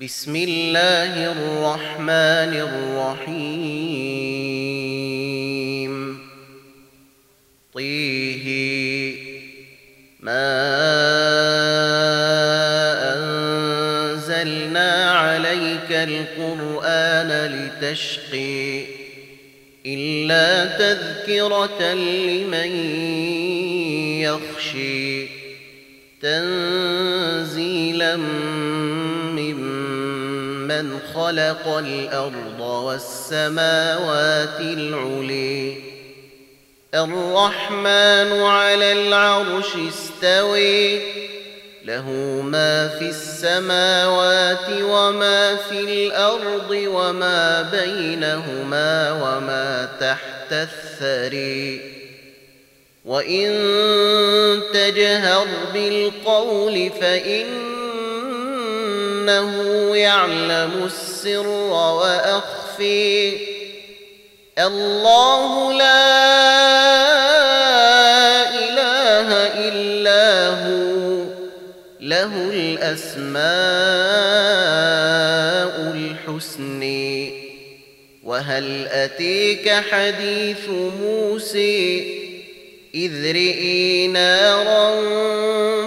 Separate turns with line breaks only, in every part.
بسم الله الرحمن الرحيم. طيه ما أنزلنا عليك القرآن لتشقي إلا تذكرة لمن يخشي. تنزيلا ممن خلق الأرض والسماوات العلي. الرحمن على العرش استوي له ما في السماوات وما في الأرض وما بينهما وما تحت الثري. وإن تجهر بالقول فإنه يعلم السر وأخفي الله لا إله إلا هو له الأسماء الحسن وهل أتيك حديث موسى إذ رئي نارا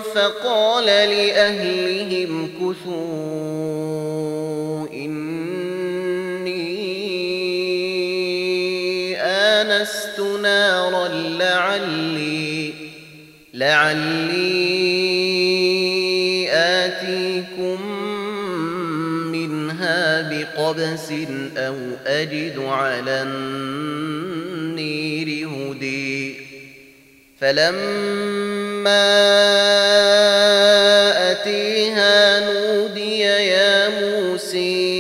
فقال لأهلهم كثوا إني آنست نارا لعلي لعلي آتيكم منها بقبس أو أجد على النير هدي. فلما أتيها نودي يا موسى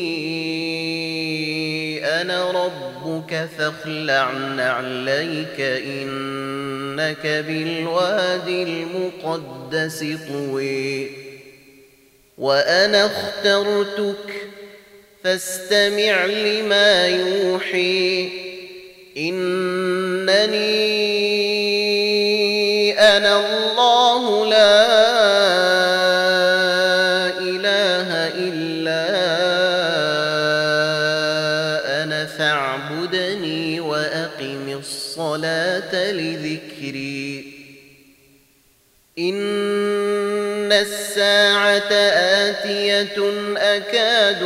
إني أنا ربك فاخلع نعليك إنك بالوادي المقدس طوي وأنا اخترتك فاستمع لما يوحي إنني أنا الله لا إله إلا أنا فاعبدني وأقم الصلاة لذكري. إن الساعة آتية أكاد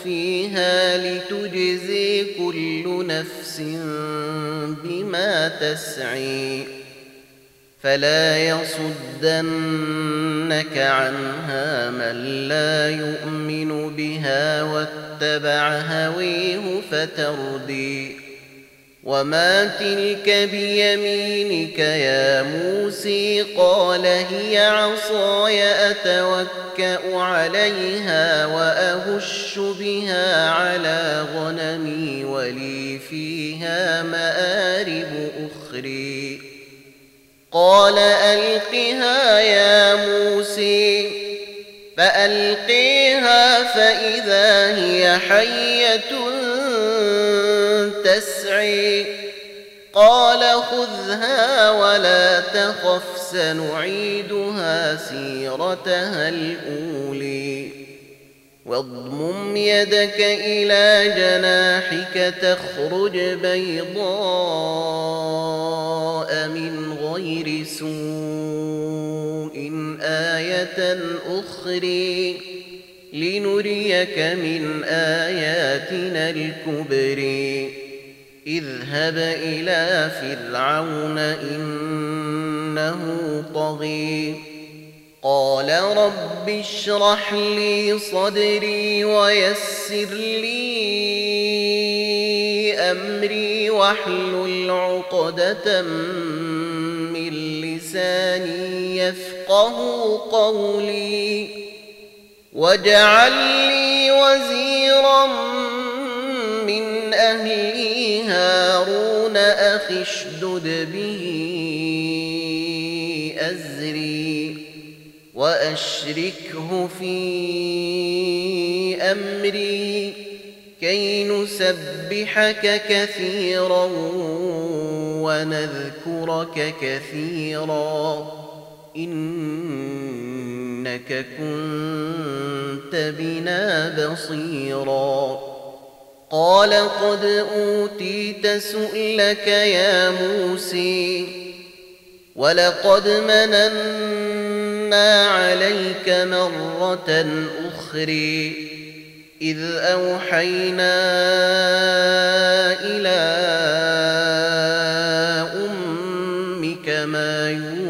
أخفيها لتجزي كل نفس بما تسعي. فلا يصدنك عنها من لا يؤمن بها واتبع هويه فتردي وما تلك بيمينك يا موسى قال هي عصاي أتوكأ عليها وأهش بها على غنمي ولي فيها مآرب أخري قال ألقها يا موسى فألقيها فإذا هي حية تسعي. قال خذها ولا تخف سنعيدها سيرتها الأولي. واضمم يدك إلى جناحك تخرج بيضاء من غير سوء. آية أخري لنريك من آياتنا الكبري اذهب إلى فرعون إنه طغي. قال رب اشرح لي صدري ويسر لي أمري واحلل عقدة من لساني يفقه قولي. واجعل لي وزيرا من أهلي هارون أخي اشدد به أزري وأشركه في أمري كي نسبحك كثيرا ونذكرك كثيرا. إنك كنت بنا بصيرا. قال قد أوتيت سؤلك يا موسى ولقد مننا عليك مرة أخرى إذ أوحينا إلى أمك ما يوحي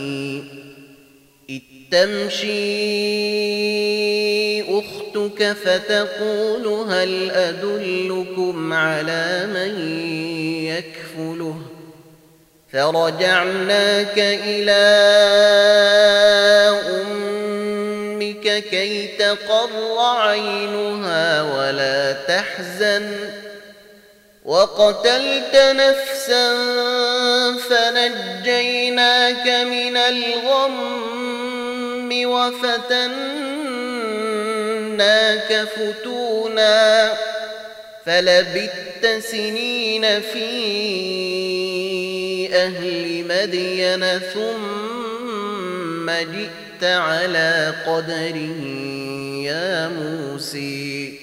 تمشي أختك فتقول هل أدلكم على من يكفله؟ فرجعناك إلى أمك كي تقر عينها ولا تحزن. وقتلت نفسا فنجيناك من الغم. وفتناك فتونا فلبثت سنين في أهل مدين ثم جئت على قدره يا موسى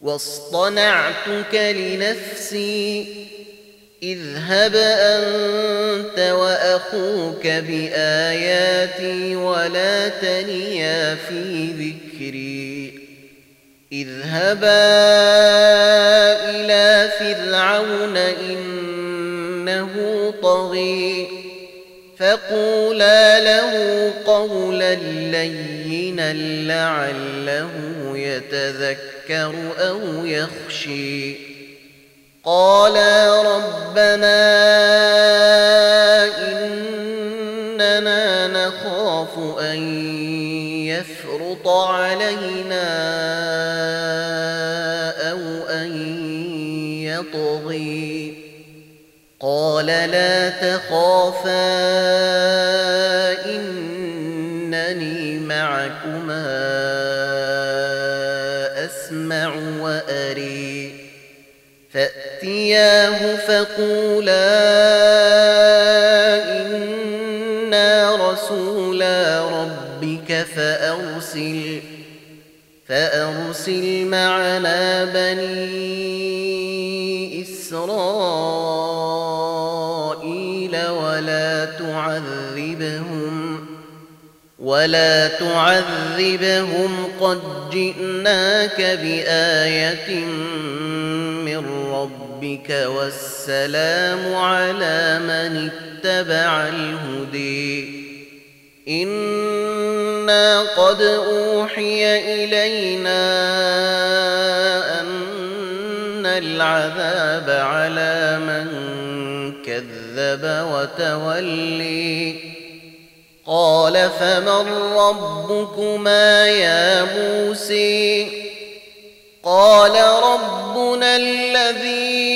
واصطنعتك لنفسي اذهب أنت وأخوك بآياتي ولا تنيا في ذكري. اذهبا إلى فرعون إنه طغي. فقولا له قولا لينا لعله يتذكر أو يخشي. قالا ربنا اننا نخاف ان يفرط علينا أو ان يطغي قال لا تخافا إنني معكما أسمع وأري فأتياه فقولا إنا رسولا ربك فأرسل فأرسل معنا بني إسرائيل ولا تعذبهم ولا تعذبهم قد جئناك بآية من ربك والسلام على من اتبع الهدي إنا قد أوحي إلينا أن العذاب على من كذب وتولي. قال فمن ربكما يا موسى؟ قال ربنا الذي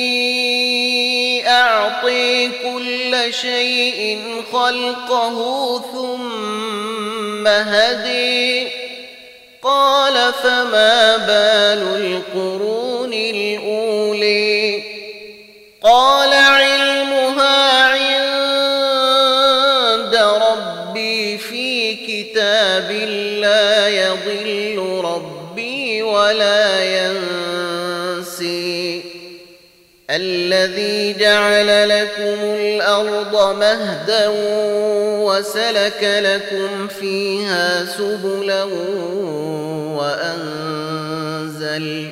أعطي كل شيء خلقه ثم هدي. قال فما بال القرون الأولي. قال علمها عند ربي في كتاب لا يضل الذي جعل لكم الأرض مهدا وسلك لكم فيها سبلا وأنزل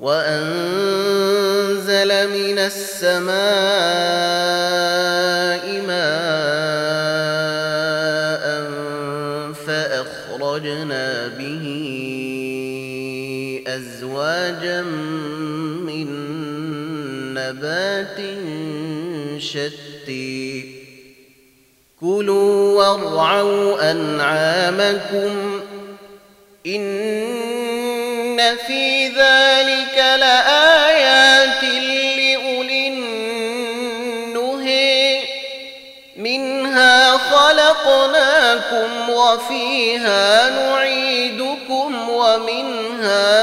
وأنزل من السماء ماء فأخرجنا به أزواجا من نبات شتى كلوا وارعوا أنعامكم إن في ذلك لآيات لأولي النهي. منها خلقناكم وفيها نعيدكم ومنها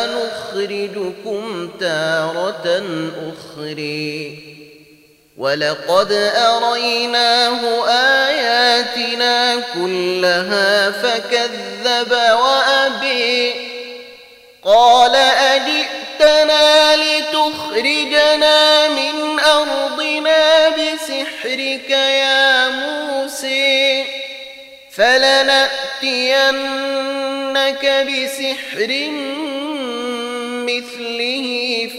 نخرجكم تارة أخرى ولقد أريناه آياتنا كلها فكذب وأبي. قال أجئتنا لتخرجنا من أرضنا بسحرك يا موسى. فلنأتينك بسحر مثله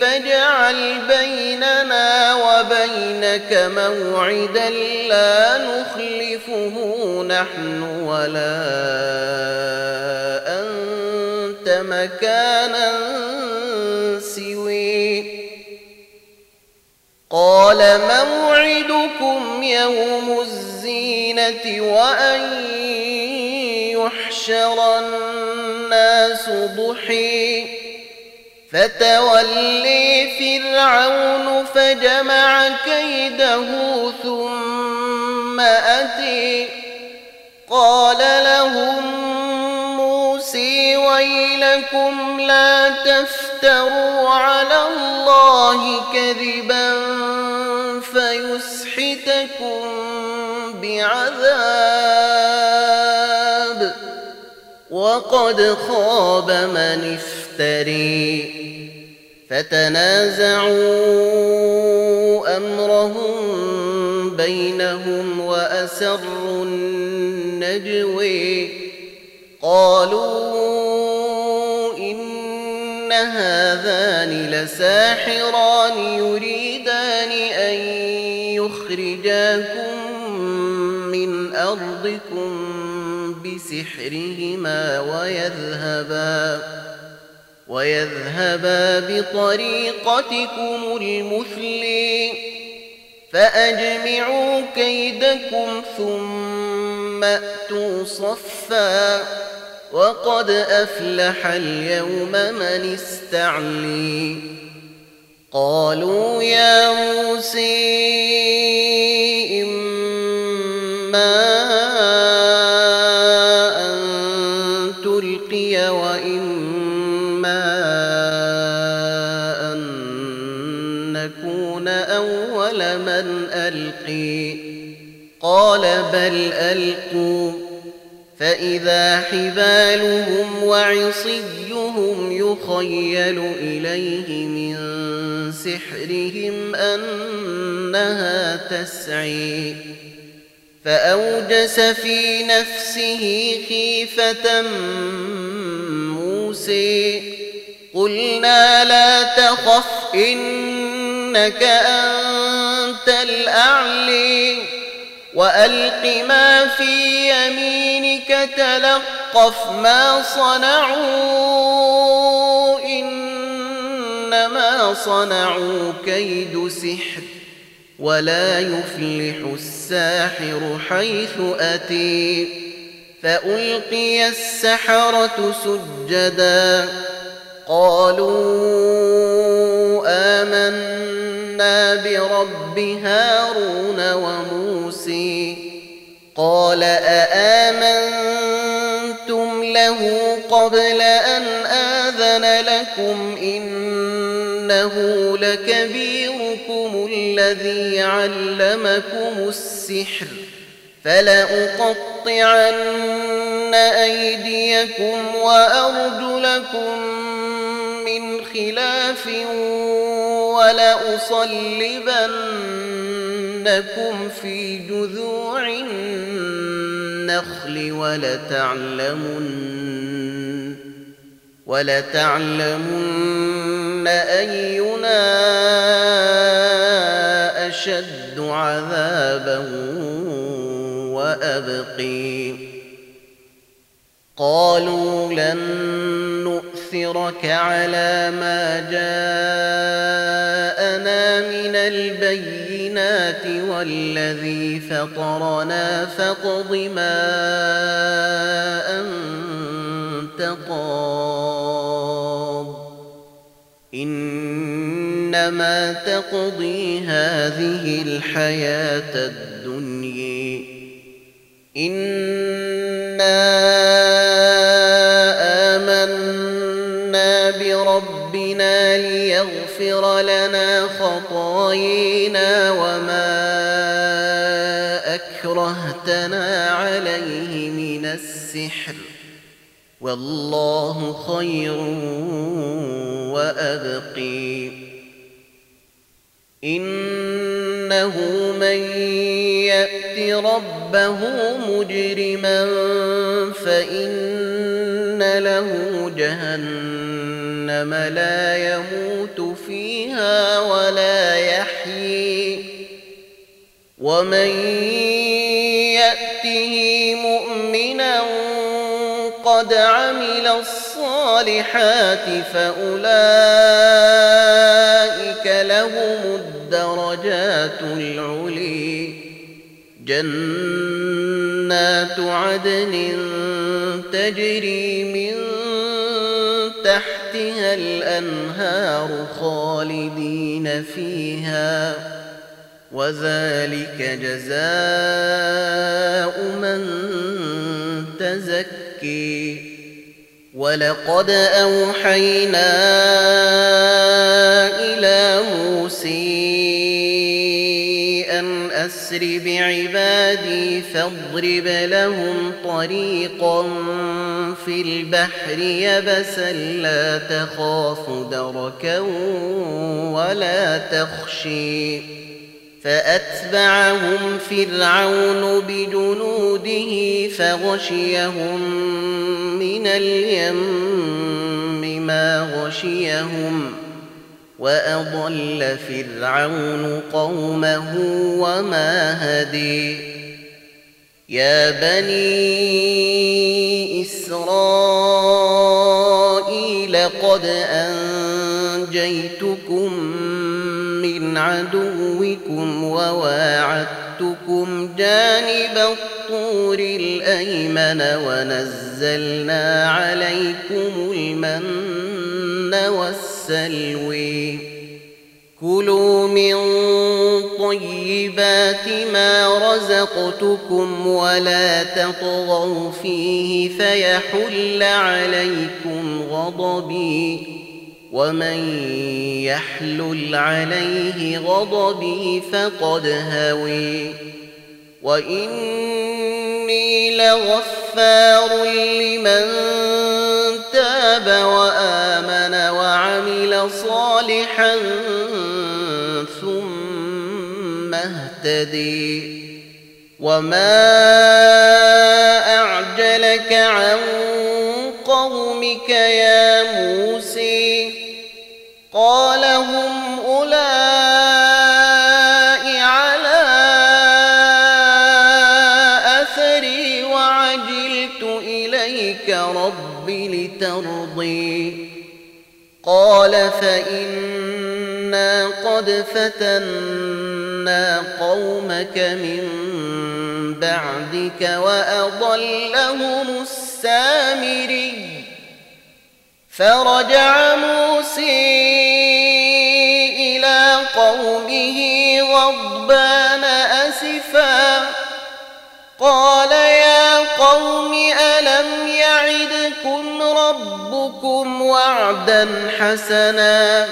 فاجعل بيننا وبينك موعدا لا نخلفه نحن ولا أنت مكانا سوي. قال موعدكم يوم الزينة وأن يحشر الناس ضحي فتولي فرعون فجمع كيده ثم أتي. قال لهم موسى ويلكم لا تفتروا على الله كذبا فيسحتكم بعذاب. وقد خاب من افترى يفتري فتنازعوا أمرهم بينهم وأسروا النجوي قالوا إن هذان لساحران يريدان أن يخرجاكم من أرضكم بسحرهما ويذهبا ويذهبا بطريقتكم المثلي فأجمعوا كيدكم ثم أتوا صفا. وقد أفلح اليوم من استعلي. قالوا يا موسى إما من ألقي قال بل ألقوا فإذا حبالهم وعصيهم يخيل إليه من سحرهم أنها تسعي فأوجس في نفسه خيفة موسى قلنا لا تخف إنك أنت الأعلي وألق ما في يمينك تلقف ما صنعوا إنما صنعوا كيد سحر ولا يفلح الساحر حيث أتي. فألقي السحرة سجدا قالوا آمنا برب هارون وموسى. قال أآمنتم له قبل أن آذن لكم؟ إنه لكبيركم الذي علمكم السحر. فلأقطعن أيديكم وأرجلكم من خلاف ولأصلبنكم في جذوع النخل ولتعلمن ولتعلمن أينا أشد عذابا وأبقي. قالوا لن نؤثرك على ما جاءنا من البينات والذي فطرنا فاقض ما أنت قاض. إنما تقضي هذه الحياة الدنيا. إنا ليغفر لنا خطايانا وما أكرهتنا عليه من السحر. والله خير وأبقي. إنه من يأت ربه مجرما فإن له جهنم. لا يموت فيها ولا يحيي. ومن يأته مؤمنا قد عمل الصالحات فأولئك لهم الدرجات العلي. جنات عدن تجري من تحتها الأنهار خالدين فيها وذلك جزاء من تزكي. ولقد أوحينا إلى موسى أن أسر بعبادي فاضرب لهم طريقا في البحر يبسا لا تخاف دركا ولا تخشي. فأتبعهم فرعون بجنوده فغشيهم من اليم ما غشيهم. وأضل فرعون قومه وما هدي. يا بني إسرائيل قد أنجيتكم من عدوكم وواعدتكم جانب الطور الأيمن ونزلنا عليكم المن والسلوي كلوا من طيبات ما رزقتكم ولا تطغوا فيه فيحل عليكم غضبي ومن يحلل عليه غضبي فقد هوي وإني لغفار لمن تاب وآمن وعمل صالحا ثم اهتدي وما أعجلك عن قومك يا موسى قال هم أولئك على أثري وعجلت إليك رب لترضي قال فإنا قد فتنا قومك من بعدك وأضلهم السامري فرجع موسى إلى قومه غضبان أسفا قال يا قوم ألم يعدكم ربكم وعدا حسنا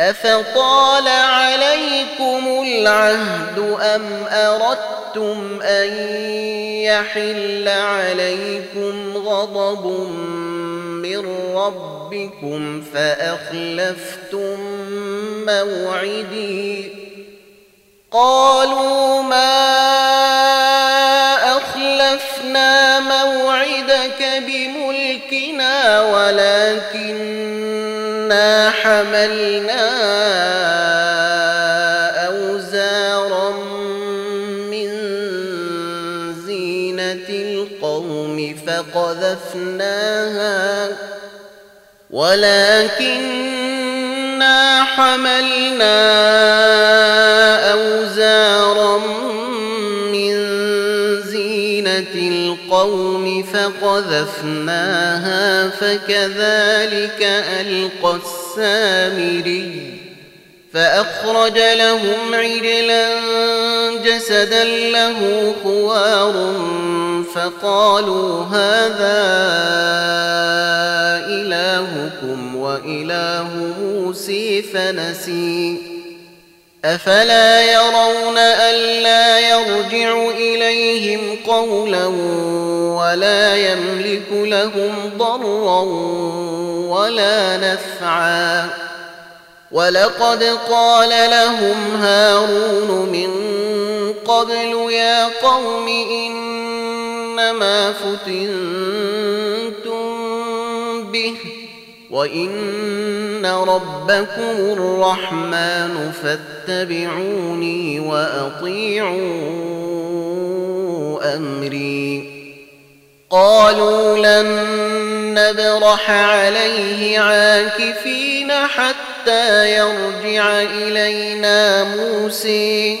أفطال عليكم العهد أم أردتم أن يحل عليكم غضب من ربكم فأخلفتم موعدي؟ قالوا ما أخلفنا موعدك بملكنا حملنا أوزارا من زينة القوم فقذفناها ولكننا حملنا أوزارا من زينة القوم فقذفناها فكذلك ألقى السامري فأخرج لهم عجلا جسدا له خوار فقالوا هذا إلهكم وإله موسى فنسي أفلا يرون ألا يرجع إليهم قولا ولا يملك لهم ضرا ولا نفعا. ولقد قال لهم هارون من قبل يا قوم إنما فتنتم به وإن ربكم الرحمن فاتبعوني وأطيعوا أمري. قالوا لن نبرح عليه عاكفين حتى يرجع إلينا موسى.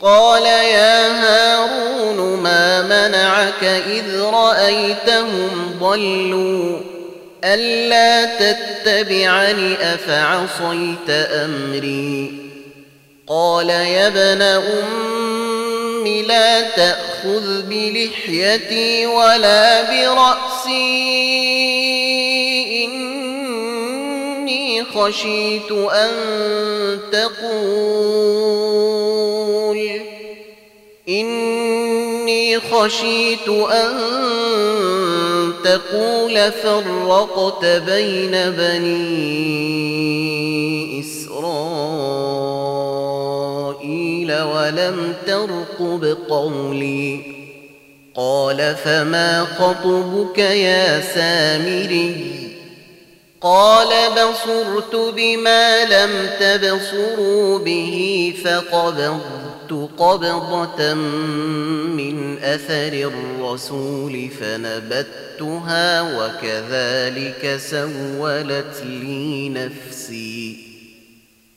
قال يا هارون ما منعك إذ رأيتهم ضلوا؟ ألا تتبعني أفعصيت أمري؟ قال يا ابن أم لا تأخذ بلحيتي ولا برأسي. إني خشيت أن تقول. إني خشيت أن تقول. فرقت بين بني إسرائيل. ولم ترقب قولي قال فما خطبك يا سامري؟ قال بصرت بما لم تبصروا به فقبضت قبضة من أثر الرسول فنبتها وكذلك سولت لي نفسي.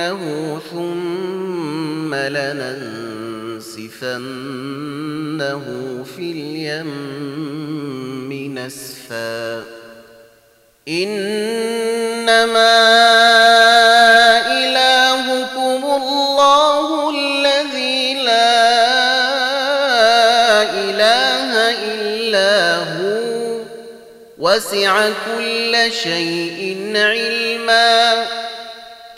لنحرقنه ثم لننسفنه في اليم نسفا إنما إلهكم الله الذي لا إله إلا هو وسع كل شيء علما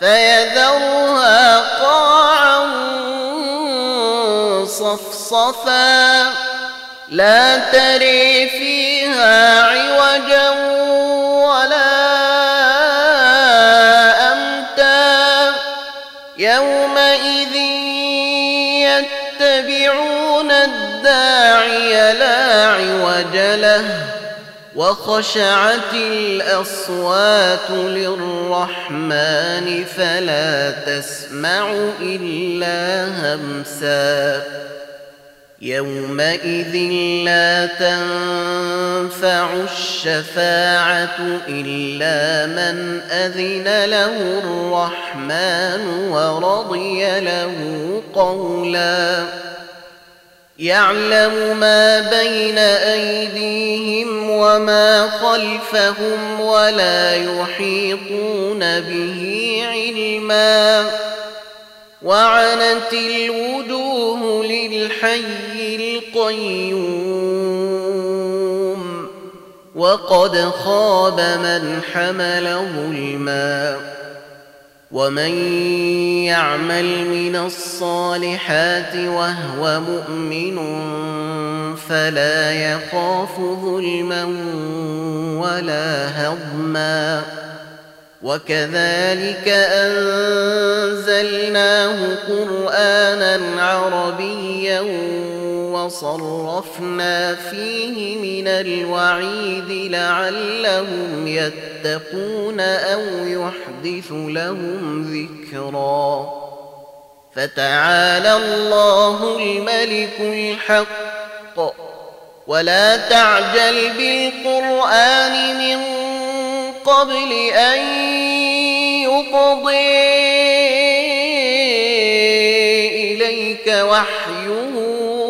فيذرها قاعا صفصفا. لا تري فيها عوجا ولا أمتا. يومئذ يتبعون الداعي لا عوج له. وخشعت الأصوات للرحمن فلا تسمع إلا همسا. يومئذ لا تنفع الشفاعة إلا من أذن له الرحمن ورضي له قولاً. يعلم ما بين أيديهم وما خلفهم ولا يحيطون به علما. وعنت الوجوه للحي القيوم. وقد خاب من حمل ظلمًا ومن يعمل من الصالحات وهو مؤمن فلا يخاف ظلما ولا هضما وكذلك انزلناه قرانا عربيا وصرفنا فيه من الوعيد لعلهم يتقون أو يحدث لهم ذكرا. فتعالى الله الملك الحق. ولا تعجل بالقرآن من قبل أن يقضي إليك وحيه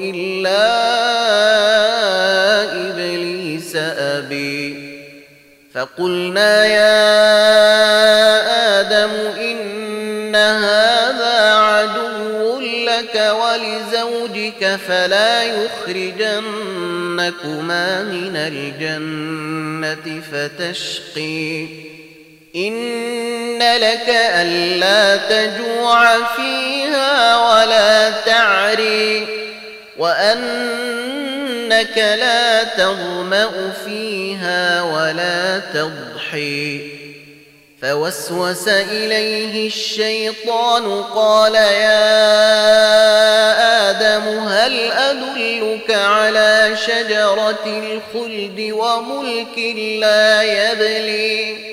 إلا إبليس أبي. فقلنا يا آدم إن هذا عدو لك ولزوجك فلا يخرجنكما من الجنة فتشقي. إن لك ألا تجوع فيها ولا تعري. وأنك لا تظمأ فيها ولا تضحي فوسوس إليه الشيطان قال يا آدم هل أدلك على شجرة الخلد وملك لا يبلي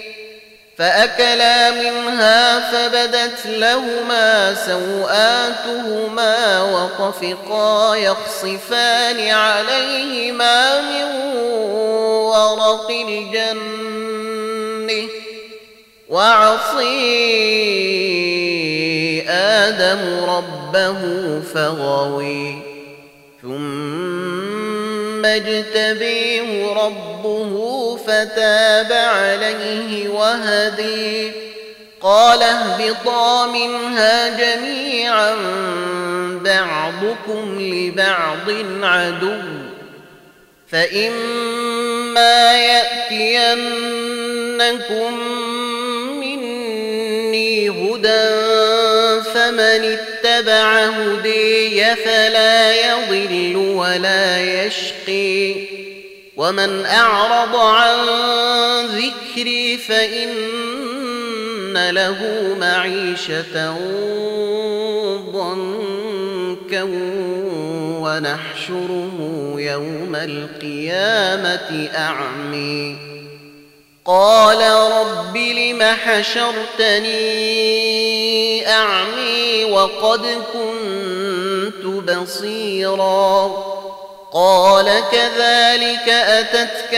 فأكلا منها فبدت لهما سوآتهما وطفقا يخصفان عليهما من ورق الجنة. وعصي آدم ربه فغوي. ثم اجتبيه ربه فتاب عليه وهدي. قال اهبطا منها جميعا بعضكم لبعض عدو. فإما يأتينكم مني هدى فمن اتبع هدي فلا يضل ولا يشقي. ومن أعرض عن ذكري فإن له معيشة ضنكا ونحشره يوم القيامة أعمي قال رب لم حشرتني أعمي وقد كنت بصيرا قال كذلك أتتك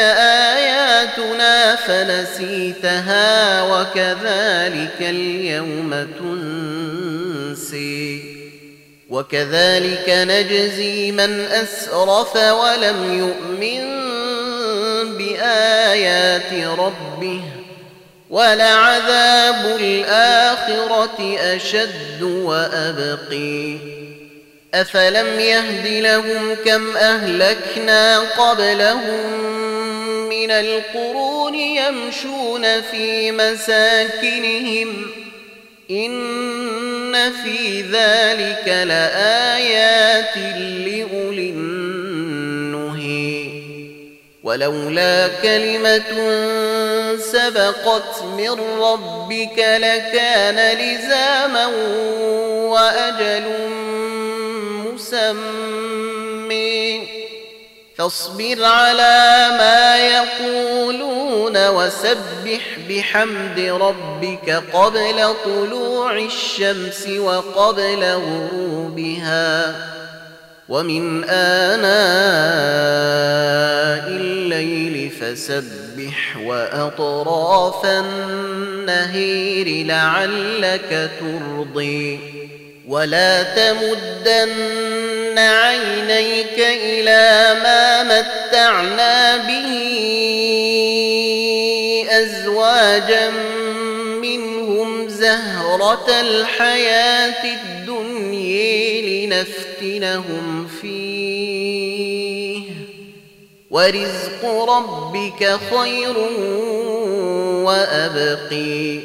آياتنا فنسيتها وكذلك اليوم تنسي وكذلك نجزي من أسرف ولم يؤمن بايات ربه ولعذاب الآخرة أشد وأبقي. أفلم يهد لهم كم أهلكنا قبلهم من القرون يمشون في مساكنهم. إن في ذلك لآيات لأولي ولولا كلمة سبقت من ربك لكان لزاما وأجل مسمى. فاصبر على ما يقولون وسبح بحمد ربك قبل طلوع الشمس وقبل غروبها. ومن آناء الليل فسبح وأطراف النهير لعلك ترضي ولا تمدن عينيك إلى ما متعنا به أزواجا منهم زهرة الحياة الدنيا لنفتنهم ورزق ربك خير وأبقي.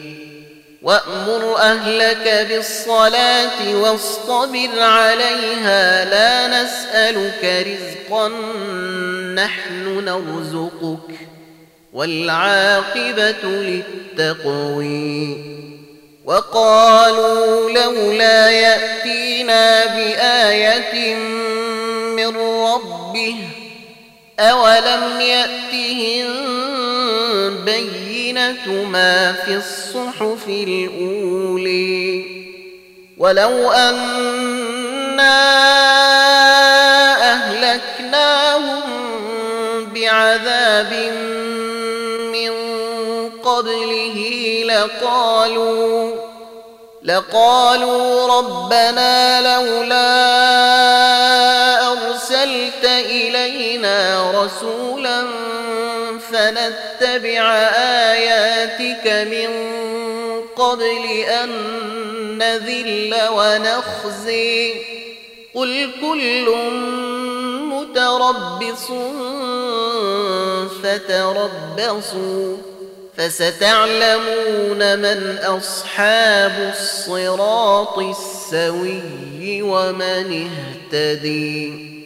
وأمر أهلك بالصلاة واصطبر عليها. لا نسألك رزقا نحن نرزقك. والعاقبة للتقوي. وقالوا لولا يأتينا بآية من ربه أولم يأتهم بينة ما في الصحف الأولي ولو أنا أهلكناهم بعذاب من قبله لقالوا لقالوا ربنا لولا إلينا رسولا فنتبع آياتك من قبل أن نذل ونخزي. قل كل متربص فتربصوا فستعلمون من أصحاب الصراط السوي ومن اهتدي.